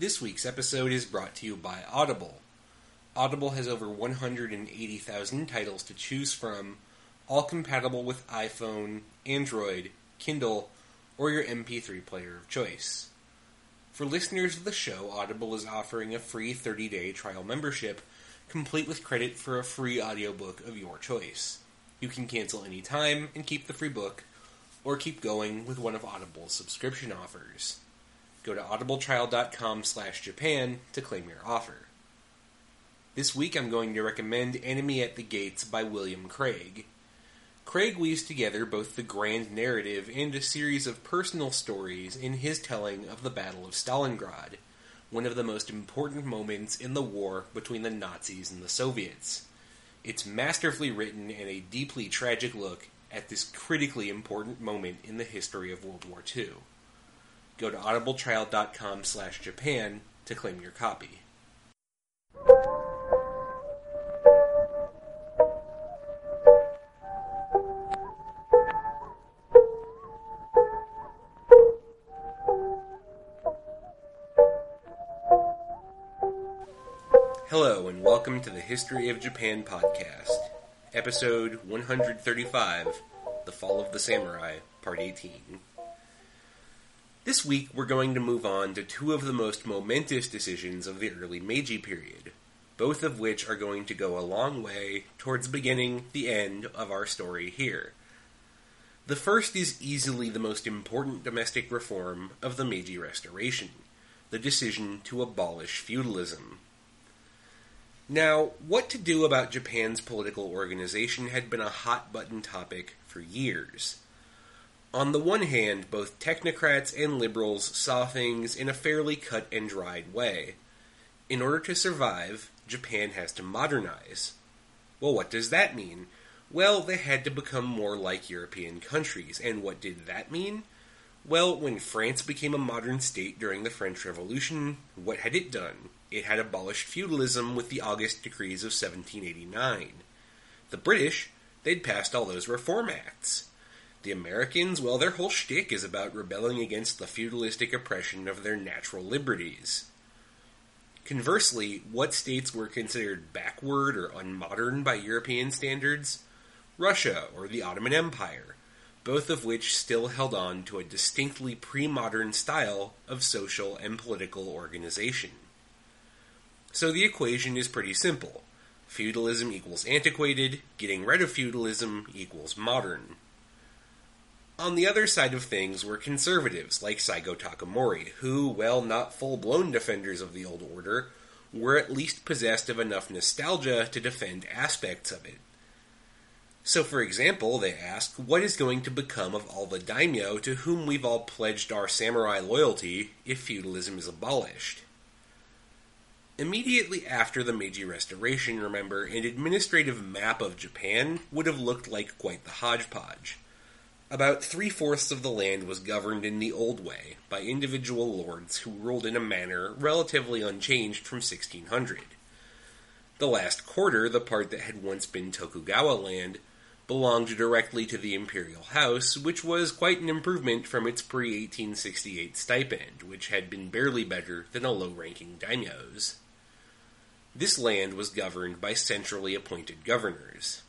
This week's episode is brought to you by Audible. Audible has over 180,000 titles to choose from, all compatible with iPhone, Android, Kindle, or your MP3 player of choice. For listeners of the show, Audible is offering a free 30 day trial membership, complete with credit for a free audiobook of your choice. You can cancel any time and keep the free book, or keep going with one of Audible's subscription offers. Go to audibletrial.com slash Japan to claim your offer. This week I'm going to recommend Enemy at the Gates by William Craig. Craig weaves together both the grand narrative and a series of personal stories in his telling of the Battle of Stalingrad, one of the most important moments in the war between the Nazis and the Soviets. It's masterfully written and a deeply tragic look at this critically important moment in the history of World War II. Go to audibletrial.com slash Japan to claim your copy. Hello, and welcome to the History of Japan podcast, episode 135 The Fall of the Samurai, Part 18. This week, we're going to move on to two of the most momentous decisions of the early Meiji period, both of which are going to go a long way towards beginning the end of our story here. The first is easily the most important domestic reform of the Meiji Restoration the decision to abolish feudalism. Now, what to do about Japan's political organization had been a hot button topic for years. On the one hand, both technocrats and liberals saw things in a fairly cut and dried way. In order to survive, Japan has to modernize. Well, what does that mean? Well, they had to become more like European countries, and what did that mean? Well, when France became a modern state during the French Revolution, what had it done? It had abolished feudalism with the August Decrees of 1789. The British, they'd passed all those Reform Acts. The Americans, well, their whole shtick is about rebelling against the feudalistic oppression of their natural liberties. Conversely, what states were considered backward or unmodern by European standards? Russia or the Ottoman Empire both of which still held on to a distinctly pre modern style of social and political organization. So the equation is pretty simple feudalism equals antiquated, getting rid of feudalism equals modern. On the other side of things were conservatives like Saigo Takamori, who, while not full blown defenders of the old order, were at least possessed of enough nostalgia to defend aspects of it. So, for example, they ask, what is going to become of all the daimyo to whom we've all pledged our samurai loyalty if feudalism is abolished? Immediately after the Meiji Restoration, remember, an administrative map of Japan would have looked like quite the hodgepodge. About three fourths of the land was governed in the old way by individual lords who ruled in a manner relatively unchanged from 1600. The last quarter, the part that had once been Tokugawa land, belonged directly to the imperial house, which was quite an improvement from its pre 1868 stipend, which had been barely better than a low ranking daimyo's. This land was governed by centrally appointed governors.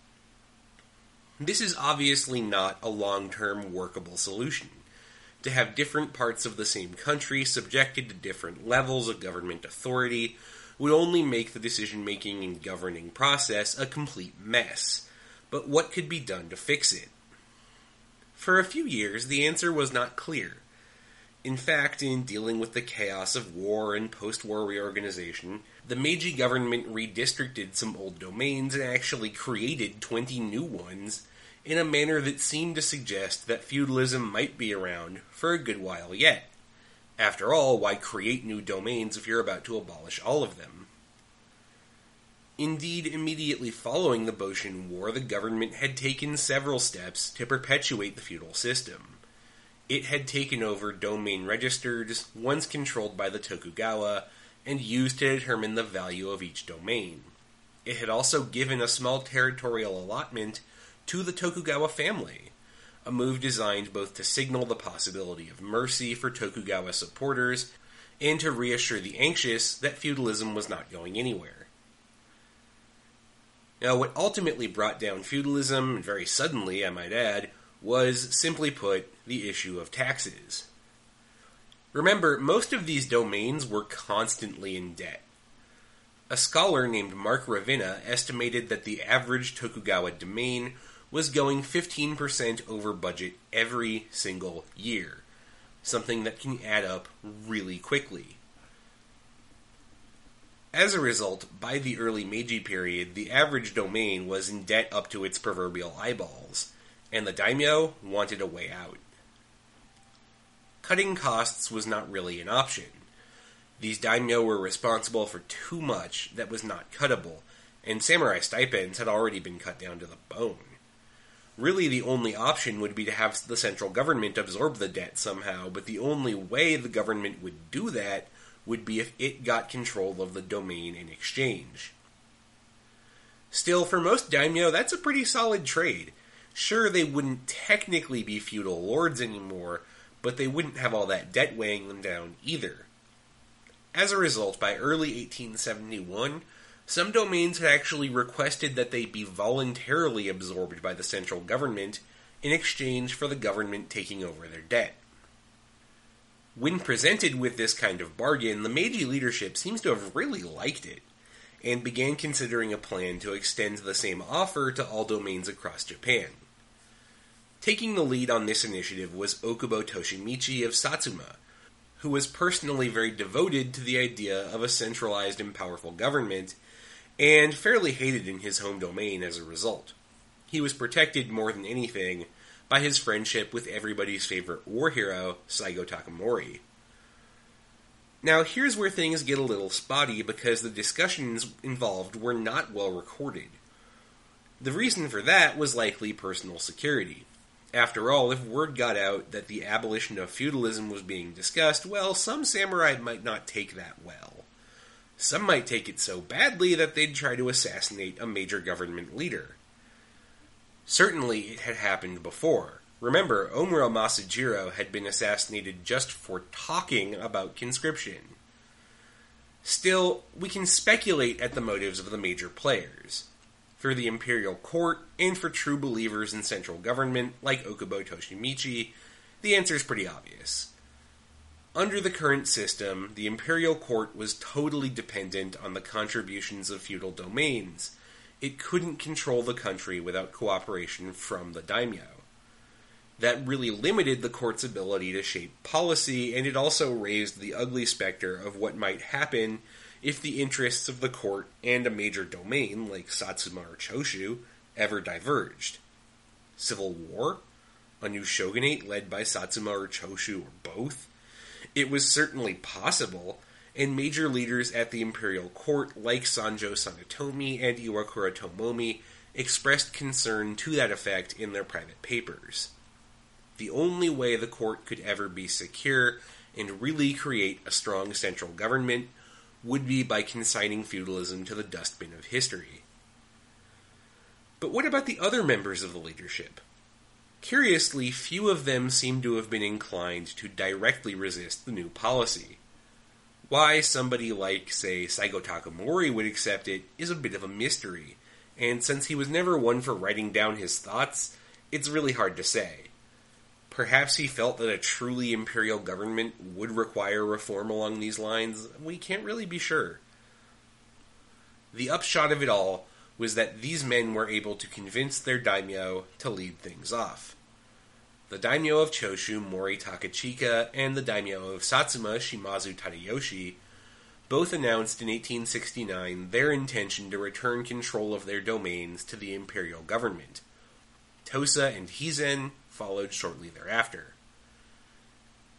This is obviously not a long term workable solution. To have different parts of the same country subjected to different levels of government authority would only make the decision making and governing process a complete mess but what could be done to fix it? For a few years, the answer was not clear. In fact, in dealing with the chaos of war and post war reorganization, the Meiji government redistricted some old domains and actually created 20 new ones in a manner that seemed to suggest that feudalism might be around for a good while yet. After all, why create new domains if you're about to abolish all of them? Indeed, immediately following the Boshin War, the government had taken several steps to perpetuate the feudal system. It had taken over domain registers, once controlled by the Tokugawa, and used to determine the value of each domain. It had also given a small territorial allotment to the Tokugawa family, a move designed both to signal the possibility of mercy for Tokugawa supporters and to reassure the anxious that feudalism was not going anywhere. Now, what ultimately brought down feudalism, very suddenly, I might add, was, simply put, the issue of taxes. Remember, most of these domains were constantly in debt. A scholar named Mark Ravina estimated that the average Tokugawa domain was going 15% over budget every single year, something that can add up really quickly. As a result, by the early Meiji period, the average domain was in debt up to its proverbial eyeballs, and the daimyo wanted a way out. Cutting costs was not really an option. These daimyo were responsible for too much that was not cuttable, and samurai stipends had already been cut down to the bone. Really, the only option would be to have the central government absorb the debt somehow, but the only way the government would do that would be if it got control of the domain in exchange. Still, for most daimyo, that's a pretty solid trade. Sure, they wouldn't technically be feudal lords anymore, but they wouldn't have all that debt weighing them down either. As a result, by early 1871, some domains had actually requested that they be voluntarily absorbed by the central government in exchange for the government taking over their debt. When presented with this kind of bargain, the Meiji leadership seems to have really liked it, and began considering a plan to extend the same offer to all domains across Japan. Taking the lead on this initiative was Okubo Toshimichi of Satsuma, who was personally very devoted to the idea of a centralized and powerful government, and fairly hated in his home domain as a result. He was protected more than anything by his friendship with everybody's favorite war hero, Saigo Takamori. Now, here's where things get a little spotty because the discussions involved were not well recorded. The reason for that was likely personal security. After all, if word got out that the abolition of feudalism was being discussed, well, some samurai might not take that well. Some might take it so badly that they'd try to assassinate a major government leader. Certainly, it had happened before. Remember, Omura Masujiro had been assassinated just for talking about conscription. Still, we can speculate at the motives of the major players. For the imperial court, and for true believers in central government, like Okubo Toshimichi, the answer is pretty obvious. Under the current system, the imperial court was totally dependent on the contributions of feudal domains, it couldn't control the country without cooperation from the daimyo. That really limited the court's ability to shape policy, and it also raised the ugly specter of what might happen if the interests of the court and a major domain, like Satsuma or Choshu, ever diverged. Civil war? A new shogunate led by Satsuma or Choshu or both? It was certainly possible, and major leaders at the imperial court, like Sanjo Sanetomi and Iwakura Tomomi, expressed concern to that effect in their private papers. The only way the court could ever be secure and really create a strong central government would be by consigning feudalism to the dustbin of history. But what about the other members of the leadership? Curiously, few of them seem to have been inclined to directly resist the new policy. Why somebody like, say, Saigo Takamori would accept it is a bit of a mystery, and since he was never one for writing down his thoughts, it's really hard to say. Perhaps he felt that a truly imperial government would require reform along these lines. We can't really be sure. The upshot of it all was that these men were able to convince their daimyo to lead things off the daimyo of Choshu, Mori Takachika, and the daimyo of Satsuma, Shimazu Tadayoshi, both announced in 1869 their intention to return control of their domains to the imperial government. Tosa and Hizen followed shortly thereafter.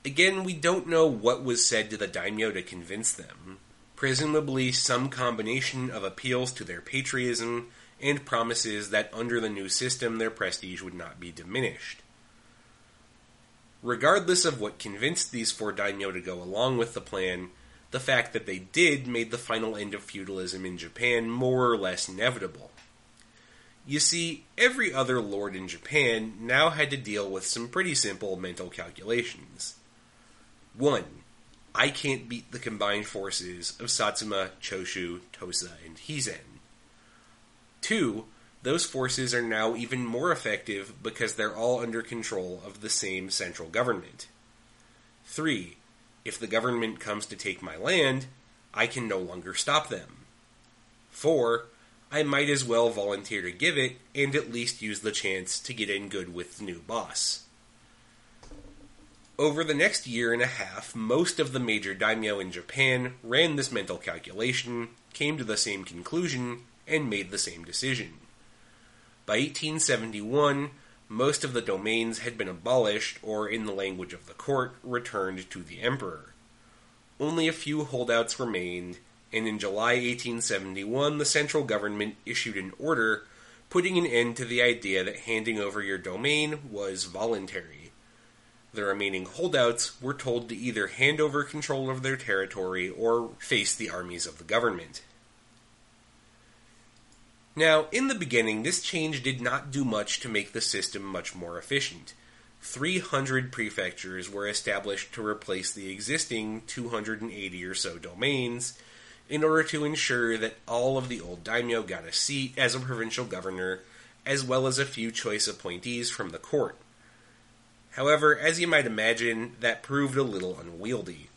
Again, we don't know what was said to the daimyo to convince them. Presumably, some combination of appeals to their patriotism and promises that under the new system their prestige would not be diminished. Regardless of what convinced these four daimyo to go along with the plan, the fact that they did made the final end of feudalism in Japan more or less inevitable. You see, every other lord in Japan now had to deal with some pretty simple mental calculations. 1. I can't beat the combined forces of Satsuma, Choshu, Tosa, and Hizen. Two, those forces are now even more effective because they're all under control of the same central government. Three, if the government comes to take my land, I can no longer stop them. Four, I might as well volunteer to give it and at least use the chance to get in good with the new boss. Over the next year and a half, most of the major daimyo in Japan ran this mental calculation, came to the same conclusion, and made the same decision. By 1871, most of the domains had been abolished, or, in the language of the court, returned to the emperor. Only a few holdouts remained, and in July 1871, the central government issued an order putting an end to the idea that handing over your domain was voluntary. The remaining holdouts were told to either hand over control of their territory or face the armies of the government. Now, in the beginning, this change did not do much to make the system much more efficient. 300 prefectures were established to replace the existing 280 or so domains in order to ensure that all of the old daimyo got a seat as a provincial governor, as well as a few choice appointees from the court. However, as you might imagine, that proved a little unwieldy.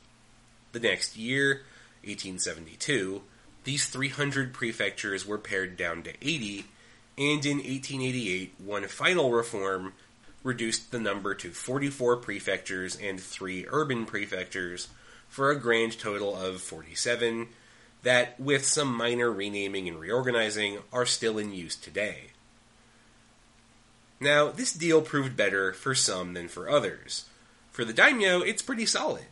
The next year, 1872, these 300 prefectures were pared down to 80, and in 1888, one final reform reduced the number to 44 prefectures and 3 urban prefectures for a grand total of 47 that, with some minor renaming and reorganizing, are still in use today. Now, this deal proved better for some than for others. For the daimyo, it's pretty solid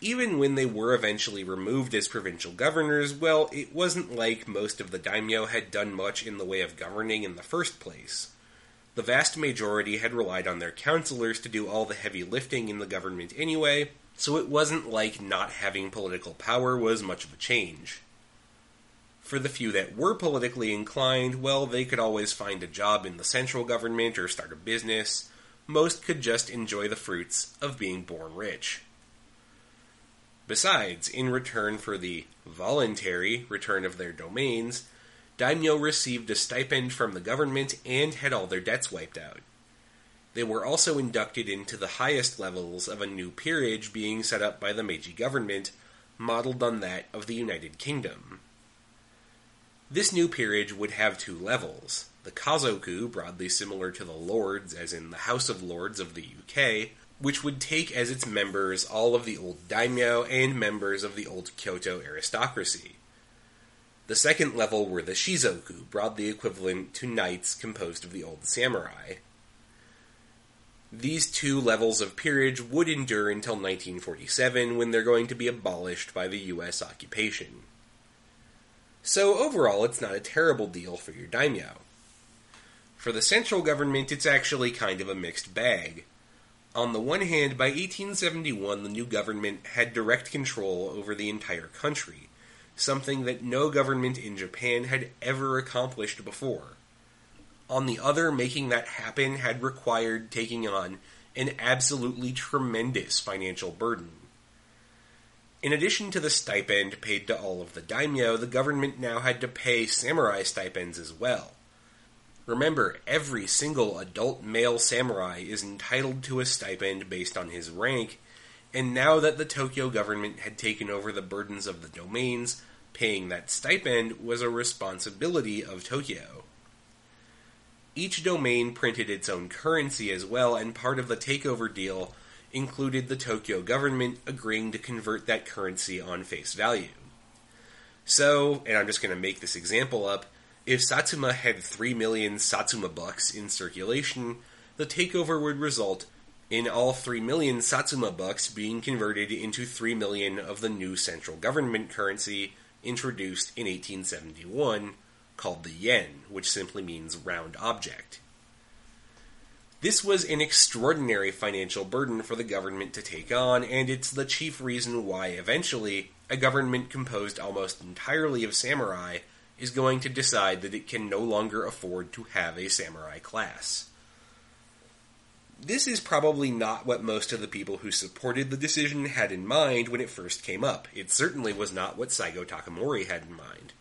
even when they were eventually removed as provincial governors, well, it wasn't like most of the daimyo had done much in the way of governing in the first place. The vast majority had relied on their counselors to do all the heavy lifting in the government anyway, so it wasn't like not having political power was much of a change. For the few that were politically inclined, well, they could always find a job in the central government or start a business. Most could just enjoy the fruits of being born rich. Besides, in return for the voluntary return of their domains, daimyo received a stipend from the government and had all their debts wiped out. They were also inducted into the highest levels of a new peerage being set up by the Meiji government, modeled on that of the United Kingdom. This new peerage would have two levels the Kazoku, broadly similar to the Lords, as in the House of Lords of the UK, which would take as its members all of the old daimyo and members of the old Kyoto aristocracy. The second level were the Shizoku, broadly equivalent to knights composed of the old samurai. These two levels of peerage would endure until 1947 when they're going to be abolished by the US occupation. So overall, it's not a terrible deal for your daimyo. For the central government, it's actually kind of a mixed bag. On the one hand, by 1871, the new government had direct control over the entire country, something that no government in Japan had ever accomplished before. On the other, making that happen had required taking on an absolutely tremendous financial burden. In addition to the stipend paid to all of the daimyo, the government now had to pay samurai stipends as well. Remember, every single adult male samurai is entitled to a stipend based on his rank, and now that the Tokyo government had taken over the burdens of the domains, paying that stipend was a responsibility of Tokyo. Each domain printed its own currency as well, and part of the takeover deal included the Tokyo government agreeing to convert that currency on face value. So, and I'm just going to make this example up, if Satsuma had 3 million Satsuma bucks in circulation, the takeover would result in all 3 million Satsuma bucks being converted into 3 million of the new central government currency introduced in 1871 called the yen, which simply means round object. This was an extraordinary financial burden for the government to take on, and it's the chief reason why eventually a government composed almost entirely of samurai is going to decide that it can no longer afford to have a samurai class. This is probably not what most of the people who supported the decision had in mind when it first came up. It certainly was not what Saigo Takamori had in mind.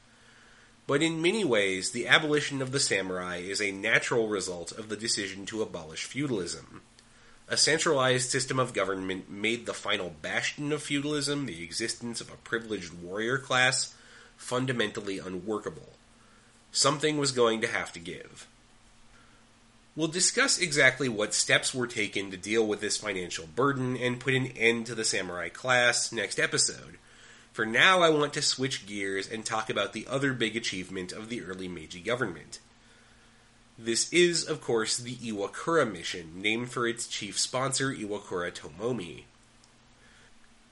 But in many ways, the abolition of the samurai is a natural result of the decision to abolish feudalism. A centralized system of government made the final bastion of feudalism, the existence of a privileged warrior class, fundamentally unworkable. Something was going to have to give. We'll discuss exactly what steps were taken to deal with this financial burden and put an end to the samurai class next episode. For now, I want to switch gears and talk about the other big achievement of the early Meiji government. This is, of course, the Iwakura mission, named for its chief sponsor, Iwakura Tomomi.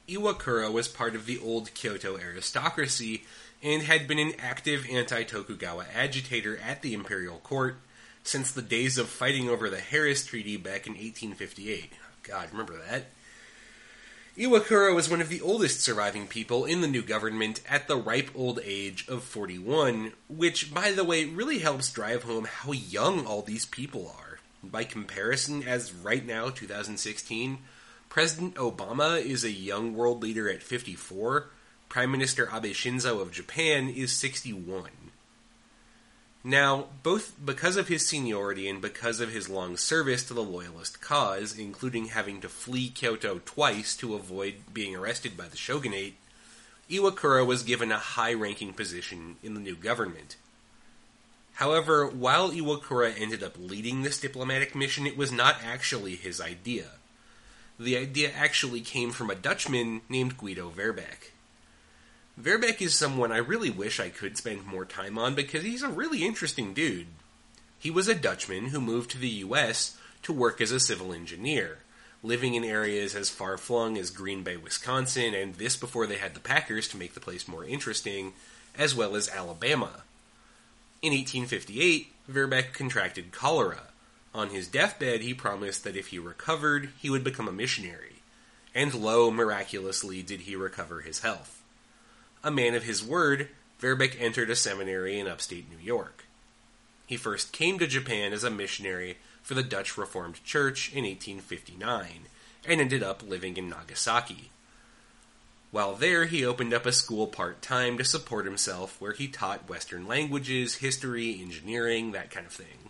Iwakura was part of the old Kyoto aristocracy and had been an active anti Tokugawa agitator at the imperial court since the days of fighting over the Harris Treaty back in 1858. God, remember that? Iwakura was one of the oldest surviving people in the new government at the ripe old age of 41, which, by the way, really helps drive home how young all these people are. By comparison, as right now, 2016, President Obama is a young world leader at 54, Prime Minister Abe Shinzo of Japan is 61. Now, both because of his seniority and because of his long service to the Loyalist cause, including having to flee Kyoto twice to avoid being arrested by the shogunate, Iwakura was given a high ranking position in the new government. However, while Iwakura ended up leading this diplomatic mission, it was not actually his idea. The idea actually came from a Dutchman named Guido Verbeck. Verbeck is someone I really wish I could spend more time on because he's a really interesting dude. He was a Dutchman who moved to the US to work as a civil engineer, living in areas as far flung as Green Bay, Wisconsin, and this before they had the Packers to make the place more interesting, as well as Alabama. In 1858, Verbeck contracted cholera. On his deathbed, he promised that if he recovered, he would become a missionary. And lo, miraculously, did he recover his health. A man of his word, Verbeck entered a seminary in upstate New York. He first came to Japan as a missionary for the Dutch Reformed Church in 1859 and ended up living in Nagasaki. While there, he opened up a school part time to support himself where he taught Western languages, history, engineering, that kind of thing.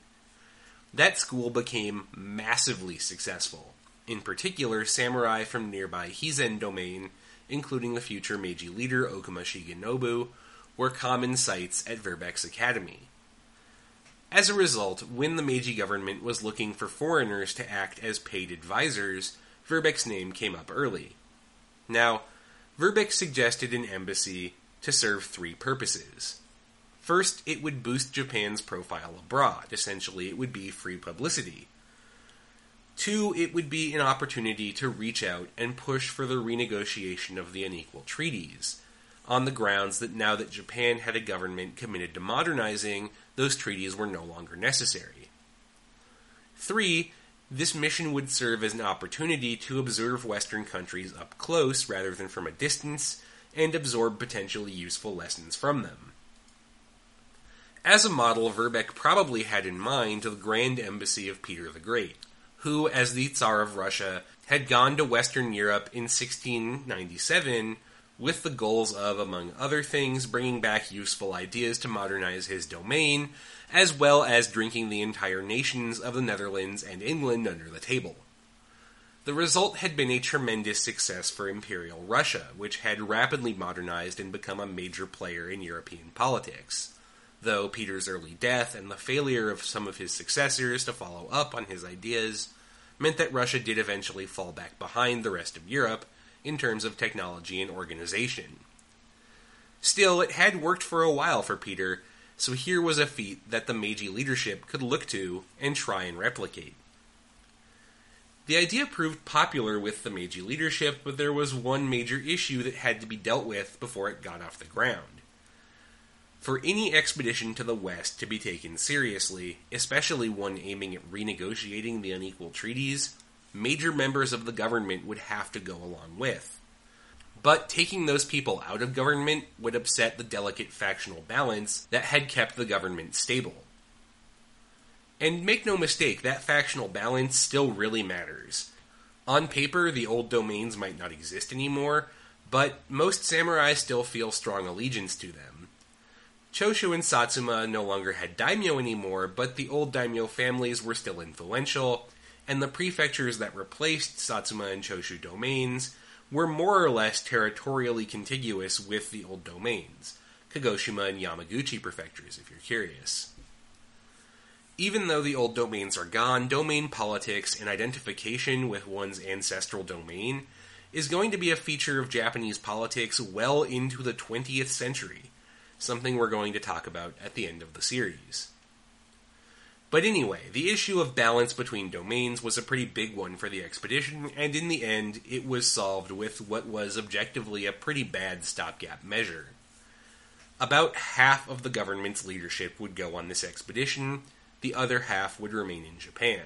That school became massively successful. In particular, samurai from nearby Hizen domain including the future Meiji leader Okuma Shigenobu, were common sights at Verbeck's academy. As a result, when the Meiji government was looking for foreigners to act as paid advisors, Verbeck's name came up early. Now, Verbeck suggested an embassy to serve three purposes. First, it would boost Japan's profile abroad. Essentially, it would be free publicity. Two, it would be an opportunity to reach out and push for the renegotiation of the unequal treaties, on the grounds that now that Japan had a government committed to modernizing, those treaties were no longer necessary. Three, this mission would serve as an opportunity to observe Western countries up close rather than from a distance and absorb potentially useful lessons from them. As a model, Verbeck probably had in mind the Grand Embassy of Peter the Great who, as the Tsar of Russia, had gone to Western Europe in 1697 with the goals of, among other things, bringing back useful ideas to modernize his domain, as well as drinking the entire nations of the Netherlands and England under the table. The result had been a tremendous success for Imperial Russia, which had rapidly modernized and become a major player in European politics. Though Peter's early death and the failure of some of his successors to follow up on his ideas meant that Russia did eventually fall back behind the rest of Europe in terms of technology and organization. Still, it had worked for a while for Peter, so here was a feat that the Meiji leadership could look to and try and replicate. The idea proved popular with the Meiji leadership, but there was one major issue that had to be dealt with before it got off the ground. For any expedition to the west to be taken seriously, especially one aiming at renegotiating the unequal treaties, major members of the government would have to go along with. But taking those people out of government would upset the delicate factional balance that had kept the government stable. And make no mistake, that factional balance still really matters. On paper, the old domains might not exist anymore, but most samurai still feel strong allegiance to them. Choshu and Satsuma no longer had daimyo anymore, but the old daimyo families were still influential, and the prefectures that replaced Satsuma and Choshu domains were more or less territorially contiguous with the old domains, Kagoshima and Yamaguchi prefectures, if you're curious. Even though the old domains are gone, domain politics and identification with one's ancestral domain is going to be a feature of Japanese politics well into the 20th century, something we're going to talk about at the end of the series. But anyway, the issue of balance between domains was a pretty big one for the expedition, and in the end, it was solved with what was objectively a pretty bad stopgap measure. About half of the government's leadership would go on this expedition, the other half would remain in Japan.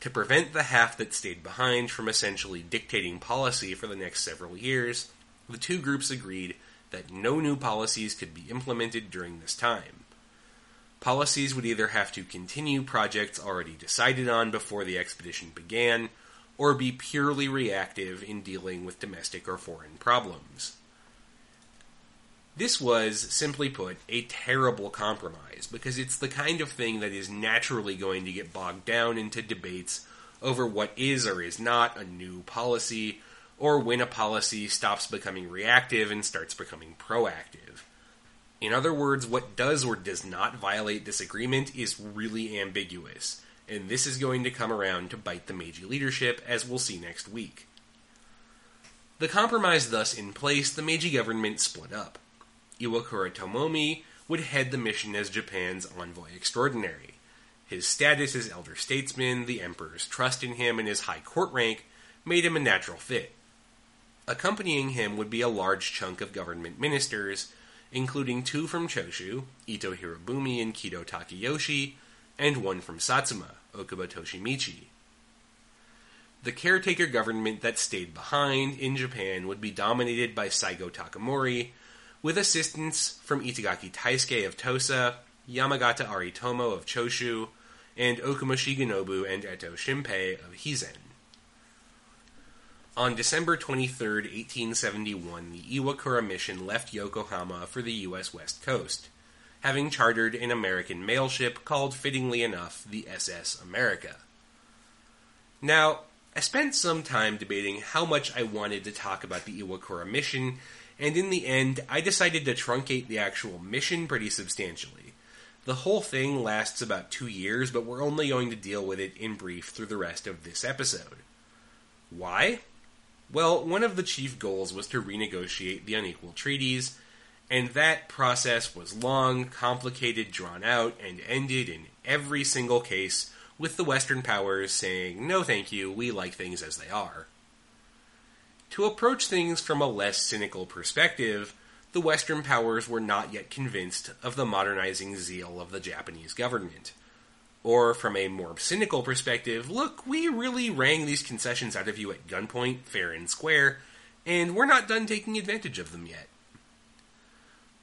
To prevent the half that stayed behind from essentially dictating policy for the next several years, the two groups agreed that no new policies could be implemented during this time. Policies would either have to continue projects already decided on before the expedition began, or be purely reactive in dealing with domestic or foreign problems. This was, simply put, a terrible compromise because it's the kind of thing that is naturally going to get bogged down into debates over what is or is not a new policy, or when a policy stops becoming reactive and starts becoming proactive. In other words, what does or does not violate this agreement is really ambiguous, and this is going to come around to bite the Meiji leadership, as we'll see next week. The compromise thus in place, the Meiji government split up. Iwakura Tomomi would head the mission as Japan's envoy extraordinary. His status as elder statesman, the emperor's trust in him, and his high court rank made him a natural fit. Accompanying him would be a large chunk of government ministers, including two from Choshu, Ito Hirobumi and Kido Takayoshi, and one from Satsuma, Okubo Toshimichi. The caretaker government that stayed behind in Japan would be dominated by Saigo Takamori, with assistance from Itagaki Taisuke of Tosa, Yamagata Aritomo of Choshu, and Okuma Shigenobu and Eto Shinpei of Hizen. On December 23, 1871, the Iwakura mission left Yokohama for the U.S. West Coast, having chartered an American mail ship called, fittingly enough, the SS America. Now, I spent some time debating how much I wanted to talk about the Iwakura mission, and in the end, I decided to truncate the actual mission pretty substantially. The whole thing lasts about two years, but we're only going to deal with it in brief through the rest of this episode. Why? Well, one of the chief goals was to renegotiate the unequal treaties, and that process was long, complicated, drawn out, and ended in every single case with the Western powers saying, no thank you, we like things as they are. To approach things from a less cynical perspective, the Western powers were not yet convinced of the modernizing zeal of the Japanese government. Or from a more cynical perspective, look, we really rang these concessions out of you at gunpoint, fair and square, and we're not done taking advantage of them yet.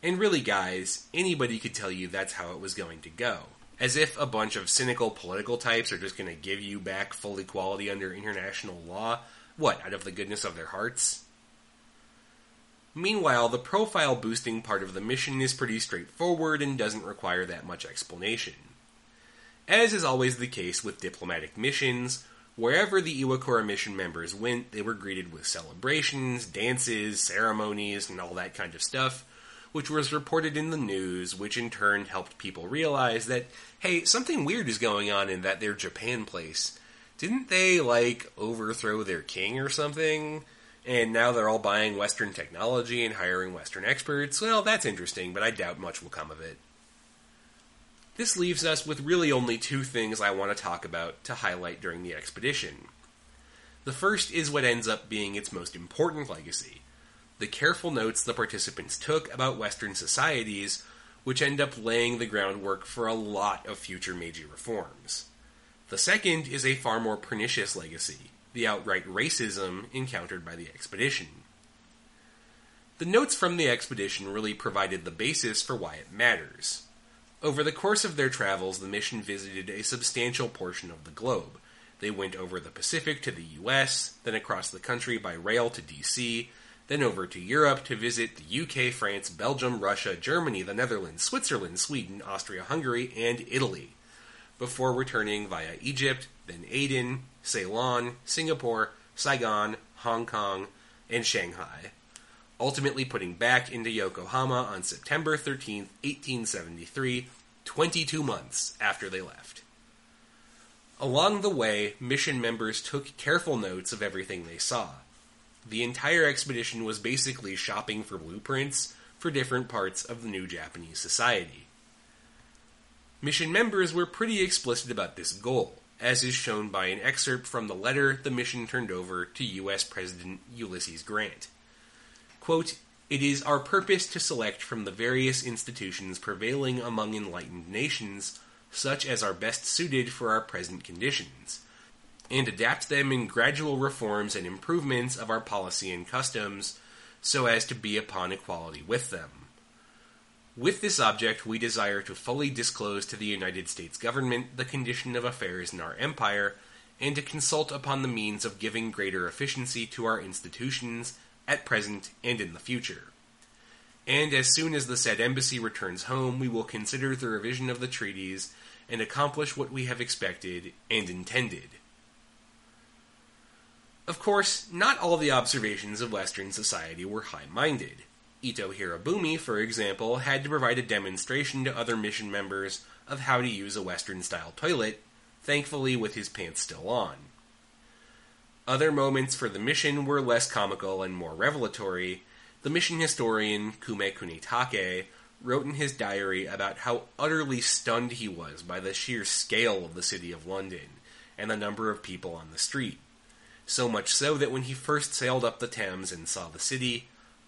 And really, guys, anybody could tell you that's how it was going to go. As if a bunch of cynical political types are just going to give you back full equality under international law. What, out of the goodness of their hearts? Meanwhile, the profile boosting part of the mission is pretty straightforward and doesn't require that much explanation. As is always the case with diplomatic missions, wherever the Iwakura mission members went, they were greeted with celebrations, dances, ceremonies, and all that kind of stuff, which was reported in the news, which in turn helped people realize that, hey, something weird is going on in that their Japan place. Didn't they, like, overthrow their king or something? And now they're all buying Western technology and hiring Western experts? Well, that's interesting, but I doubt much will come of it. This leaves us with really only two things I want to talk about to highlight during the expedition. The first is what ends up being its most important legacy the careful notes the participants took about Western societies, which end up laying the groundwork for a lot of future Meiji reforms. The second is a far more pernicious legacy the outright racism encountered by the expedition. The notes from the expedition really provided the basis for why it matters. Over the course of their travels, the mission visited a substantial portion of the globe. They went over the Pacific to the US, then across the country by rail to DC, then over to Europe to visit the UK, France, Belgium, Russia, Germany, the Netherlands, Switzerland, Sweden, Austria Hungary, and Italy, before returning via Egypt, then Aden, Ceylon, Singapore, Saigon, Hong Kong, and Shanghai, ultimately putting back into Yokohama on September 13, 1873, 22 months after they left. Along the way, mission members took careful notes of everything they saw. The entire expedition was basically shopping for blueprints for different parts of the new Japanese society. Mission members were pretty explicit about this goal, as is shown by an excerpt from the letter the mission turned over to U.S. President Ulysses Grant. Quote, it is our purpose to select from the various institutions prevailing among enlightened nations such as are best suited for our present conditions, and adapt them in gradual reforms and improvements of our policy and customs so as to be upon equality with them. With this object, we desire to fully disclose to the United States government the condition of affairs in our empire and to consult upon the means of giving greater efficiency to our institutions at present and in the future. And as soon as the said embassy returns home, we will consider the revision of the treaties and accomplish what we have expected and intended. Of course, not all the observations of Western society were high minded. Ito Hirobumi, for example, had to provide a demonstration to other mission members of how to use a Western style toilet, thankfully with his pants still on. Other moments for the mission were less comical and more revelatory. The mission historian Kume Kunitake wrote in his diary about how utterly stunned he was by the sheer scale of the city of London and the number of people on the street. So much so that when he first sailed up the Thames and saw the city,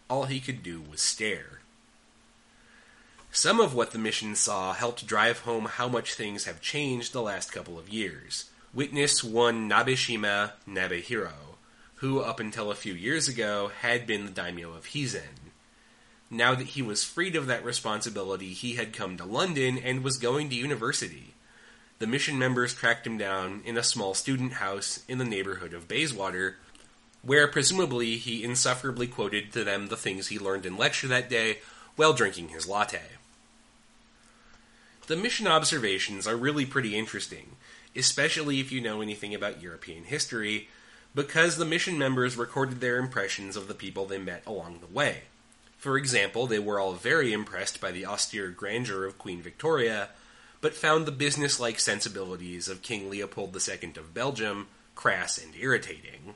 all he could do was stare. Some of what the mission saw helped drive home how much things have changed the last couple of years. Witness one Nabeshima Naohiro, who up until a few years ago had been the daimyo of Hizen. Now that he was freed of that responsibility, he had come to London and was going to university. The mission members tracked him down in a small student house in the neighborhood of Bayswater, where presumably he insufferably quoted to them the things he learned in lecture that day while drinking his latte. The mission observations are really pretty interesting, especially if you know anything about European history, because the mission members recorded their impressions of the people they met along the way. For example, they were all very impressed by the austere grandeur of Queen Victoria, but found the business-like sensibilities of King Leopold II of Belgium crass and irritating.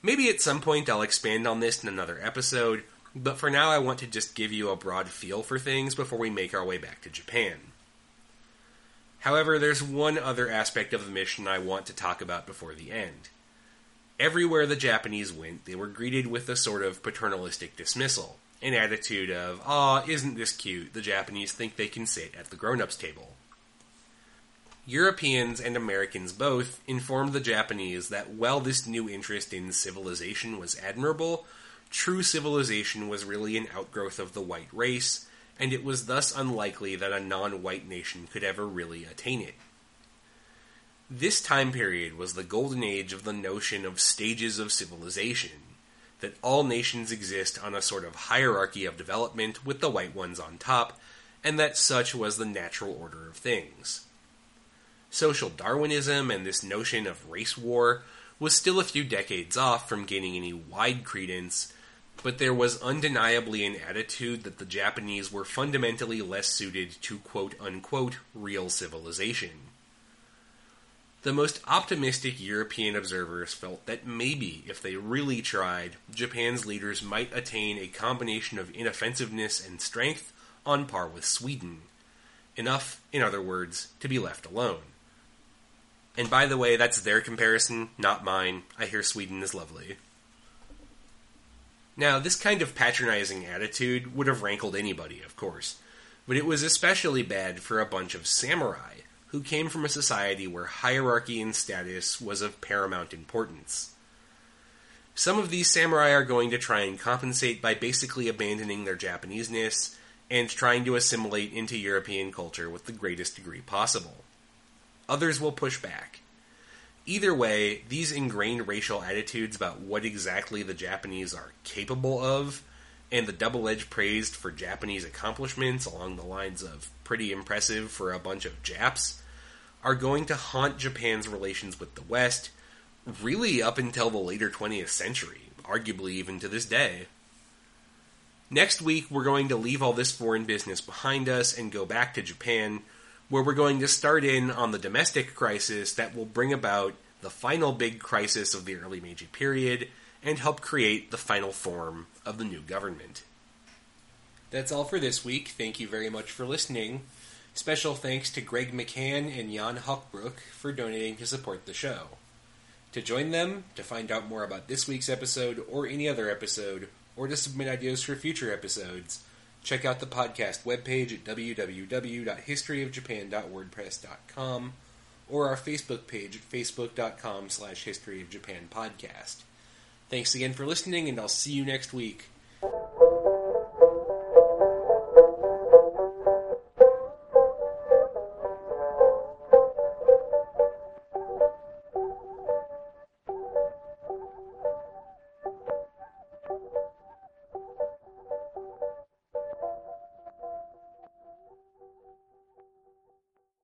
Maybe at some point I'll expand on this in another episode, but for now I want to just give you a broad feel for things before we make our way back to Japan. However, there's one other aspect of the mission I want to talk about before the end. Everywhere the Japanese went, they were greeted with a sort of paternalistic dismissal, an attitude of, aw, isn't this cute? The Japanese think they can sit at the grown ups table. Europeans and Americans both informed the Japanese that while this new interest in civilization was admirable, true civilization was really an outgrowth of the white race, and it was thus unlikely that a non white nation could ever really attain it. This time period was the golden age of the notion of stages of civilization, that all nations exist on a sort of hierarchy of development with the white ones on top, and that such was the natural order of things. Social Darwinism and this notion of race war was still a few decades off from gaining any wide credence, but there was undeniably an attitude that the Japanese were fundamentally less suited to quote unquote real civilization. The most optimistic European observers felt that maybe, if they really tried, Japan's leaders might attain a combination of inoffensiveness and strength on par with Sweden. Enough, in other words, to be left alone. And by the way, that's their comparison, not mine. I hear Sweden is lovely. Now, this kind of patronizing attitude would have rankled anybody, of course, but it was especially bad for a bunch of samurai who came from a society where hierarchy and status was of paramount importance. Some of these samurai are going to try and compensate by basically abandoning their Japaneseness and trying to assimilate into European culture with the greatest degree possible. Others will push back. Either way, these ingrained racial attitudes about what exactly the Japanese are capable of, and the double edged praise for Japanese accomplishments along the lines of pretty impressive for a bunch of Japs, are going to haunt Japan's relations with the West really up until the later 20th century, arguably even to this day. Next week, we're going to leave all this foreign business behind us and go back to Japan, where we're going to start in on the domestic crisis that will bring about the final big crisis of the early Meiji period and help create the final form of the new government. That's all for this week. Thank you very much for listening. Special thanks to Greg McCann and Jan Hochbrook for donating to support the show. To join them, to find out more about this week's episode or any other episode, or to submit ideas for future episodes, check out the podcast webpage at www.historyofjapan.wordpress.com or our Facebook page at facebook.com slash historyofjapanpodcast. Thanks again for listening, and I'll see you next week.